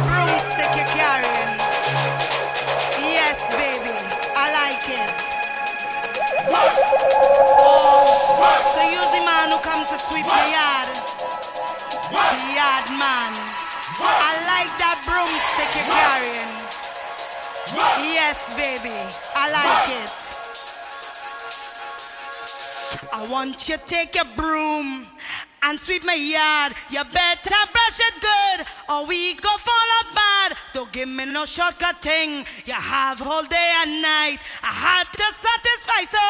broomstick you're. Yes, baby, I like it. So the man who come to sweep the yard. The yard man. I like that broomstick you're. Yes, baby, I like it. I want you to take your broom and sweep my yard. You better brush it good or we go fall apart. Don't give me no shortcut thing. You have all day and night. I had to satisfy, so